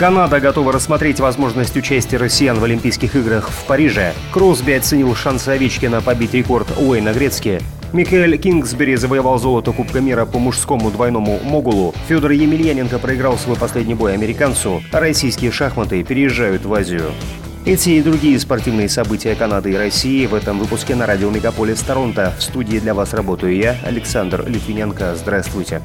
Канада готова рассмотреть возможность участия россиян в Олимпийских играх в Париже. Кросби оценил шансы Овечкина побить рекорд Уэйна Грецки. Михаэль Кингсбери завоевал золото Кубка мира по мужскому двойному могулу. Федор Емельяненко проиграл свой последний бой американцу. Российские шахматы переезжают в Азию. Эти и другие спортивные события Канады и России в этом выпуске на радио Мегаполис Торонто. В студии для вас работаю я, Александр Литвиненко. Здравствуйте.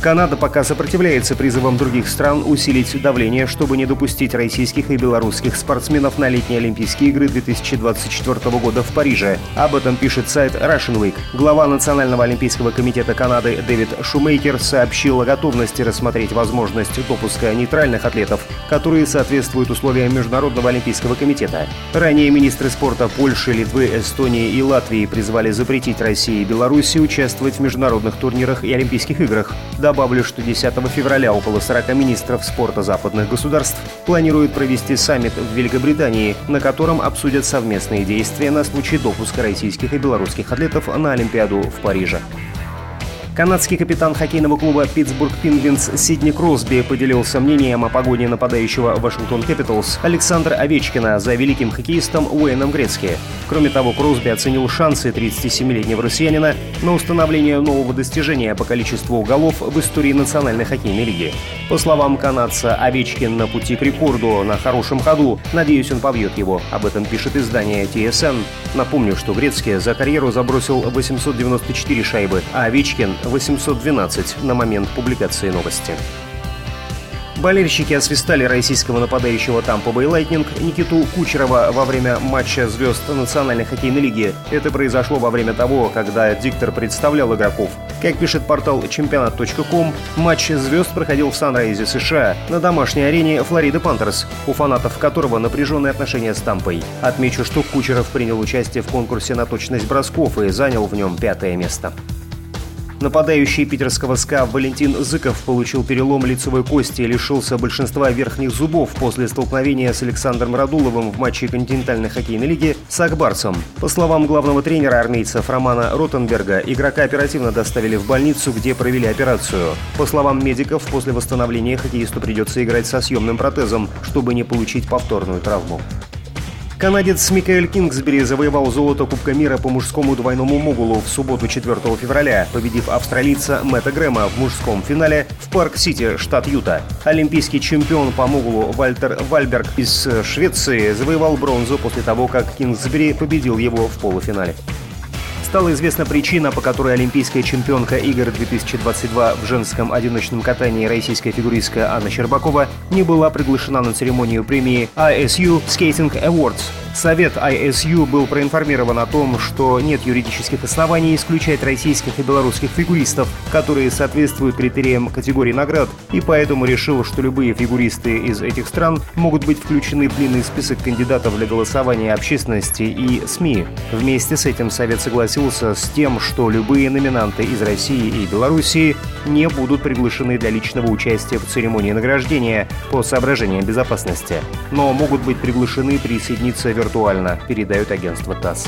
Канада пока сопротивляется призывам других стран усилить давление, чтобы не допустить российских и белорусских спортсменов на летние Олимпийские игры 2024 года в Париже. Об этом пишет сайт Russian Week. Глава Национального олимпийского комитета Канады Дэвид Шумейкер сообщил о готовности рассмотреть возможность допуска нейтральных атлетов, которые соответствуют условиям Международного олимпийского комитета. Ранее министры спорта Польши, Литвы, Эстонии и Латвии призвали запретить России и Беларуси участвовать в международных турнирах и Олимпийских играх. Добавлю, что 10 февраля около 40 министров спорта западных государств планируют провести саммит в Великобритании, на котором обсудят совместные действия на случай допуска российских и белорусских атлетов на Олимпиаду в Париже. Канадский капитан хоккейного клуба «Питтсбург Пингвинс» Сидни Кросби поделился мнением о погоне нападающего Вашингтон Кэпиталс Александра Овечкина за великим хоккеистом Уэйном Грецки. Кроме того, Кросби оценил шансы 37-летнего россиянина на установление нового достижения по количеству голов в истории Национальной хоккейной лиги. По словам канадца, Овечкин на пути к рекорду на хорошем ходу. Надеюсь, он побьет его. Об этом пишет издание TSN. Напомню, что Грецкий за карьеру забросил 894 шайбы, а Овечкин 812 на момент публикации новости. Болельщики освистали российского нападающего Тампа Бэй Лайтнинг Никиту Кучерова во время матча звезд Национальной хоккейной лиги. Это произошло во время того, когда диктор представлял игроков. Как пишет портал чемпионат.ком, матч звезд проходил в Санрайзе, США, на домашней арене Флорида Пантерс, у фанатов которого напряженные отношения с Тампой. Отмечу, что Кучеров принял участие в конкурсе на точность бросков и занял в нем пятое место. Нападающий питерского СКА Валентин Зыков получил перелом лицевой кости и лишился большинства верхних зубов после столкновения с Александром Радуловым в матче континентальной хоккейной лиги с Акбарцем. По словам главного тренера армейцев Романа Ротенберга, игрока оперативно доставили в больницу, где провели операцию. По словам медиков, после восстановления хоккеисту придется играть со съемным протезом, чтобы не получить повторную травму. Канадец Микаэль Кингсбери завоевал золото Кубка мира по мужскому двойному могулу в субботу 4 февраля, победив австралийца Мэтта Грэма в мужском финале в Парк-Сити, штат Юта. Олимпийский чемпион по могулу Вальтер Вальберг из Швеции завоевал бронзу после того, как Кингсбери победил его в полуфинале. Стала известна причина, по которой олимпийская чемпионка игр 2022 в женском одиночном катании российская фигуристка Анна Щербакова не была приглашена на церемонию премии ISU Skating Awards – Совет ISU был проинформирован о том, что нет юридических оснований исключать российских и белорусских фигуристов, которые соответствуют критериям категории наград, и поэтому решил, что любые фигуристы из этих стран могут быть включены в длинный список кандидатов для голосования общественности и СМИ. Вместе с этим Совет согласился с тем, что любые номинанты из России и Белоруссии не будут приглашены для личного участия в церемонии награждения по соображениям безопасности, но могут быть приглашены присоединиться виртуально передает агентство ТАСС.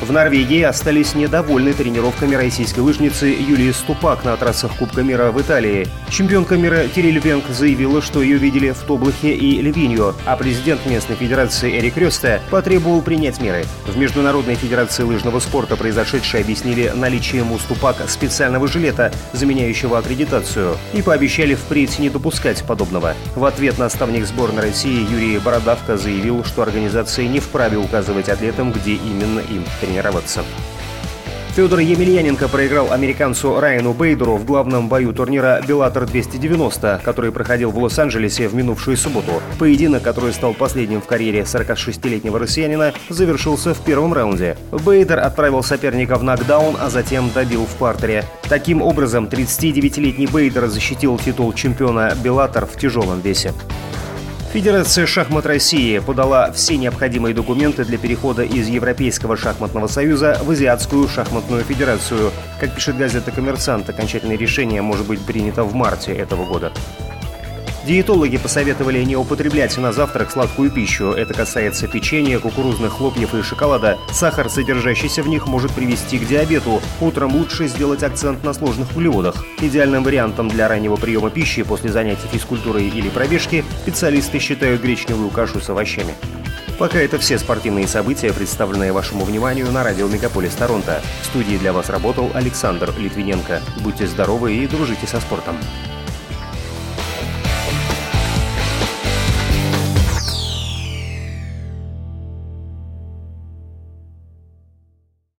В Норвегии остались недовольны тренировками российской лыжницы Юлии Ступак на трассах Кубка мира в Италии. Чемпионка мира Кириль Венг заявила, что ее видели в Тоблахе и Львиньо, а президент местной федерации Эрик Рёсте потребовал принять меры. В Международной федерации лыжного спорта произошедшее объяснили наличием у Ступак специального жилета, заменяющего аккредитацию, и пообещали впредь не допускать подобного. В ответ наставник сборной России Юрий Бородавка заявил, что организация не вправе указывать атлетам, где именно им тренироваться. Федор Емельяненко проиграл американцу Райану Бейдеру в главном бою турнира «Беллатор 290», который проходил в Лос-Анджелесе в минувшую субботу. Поединок, который стал последним в карьере 46-летнего россиянина, завершился в первом раунде. Бейдер отправил соперника в нокдаун, а затем добил в партере. Таким образом, 39-летний Бейдер защитил титул чемпиона «Беллатор» в тяжелом весе. Федерация шахмат России подала все необходимые документы для перехода из Европейского шахматного союза в Азиатскую шахматную федерацию. Как пишет газета «Коммерсант», окончательное решение может быть принято в марте этого года. Диетологи посоветовали не употреблять на завтрак сладкую пищу. Это касается печенья, кукурузных хлопьев и шоколада. Сахар, содержащийся в них, может привести к диабету. Утром лучше сделать акцент на сложных углеводах. Идеальным вариантом для раннего приема пищи после занятий физкультурой или пробежки специалисты считают гречневую кашу с овощами. Пока это все спортивные события, представленные вашему вниманию на радио Мегаполис Торонто. В студии для вас работал Александр Литвиненко. Будьте здоровы и дружите со спортом.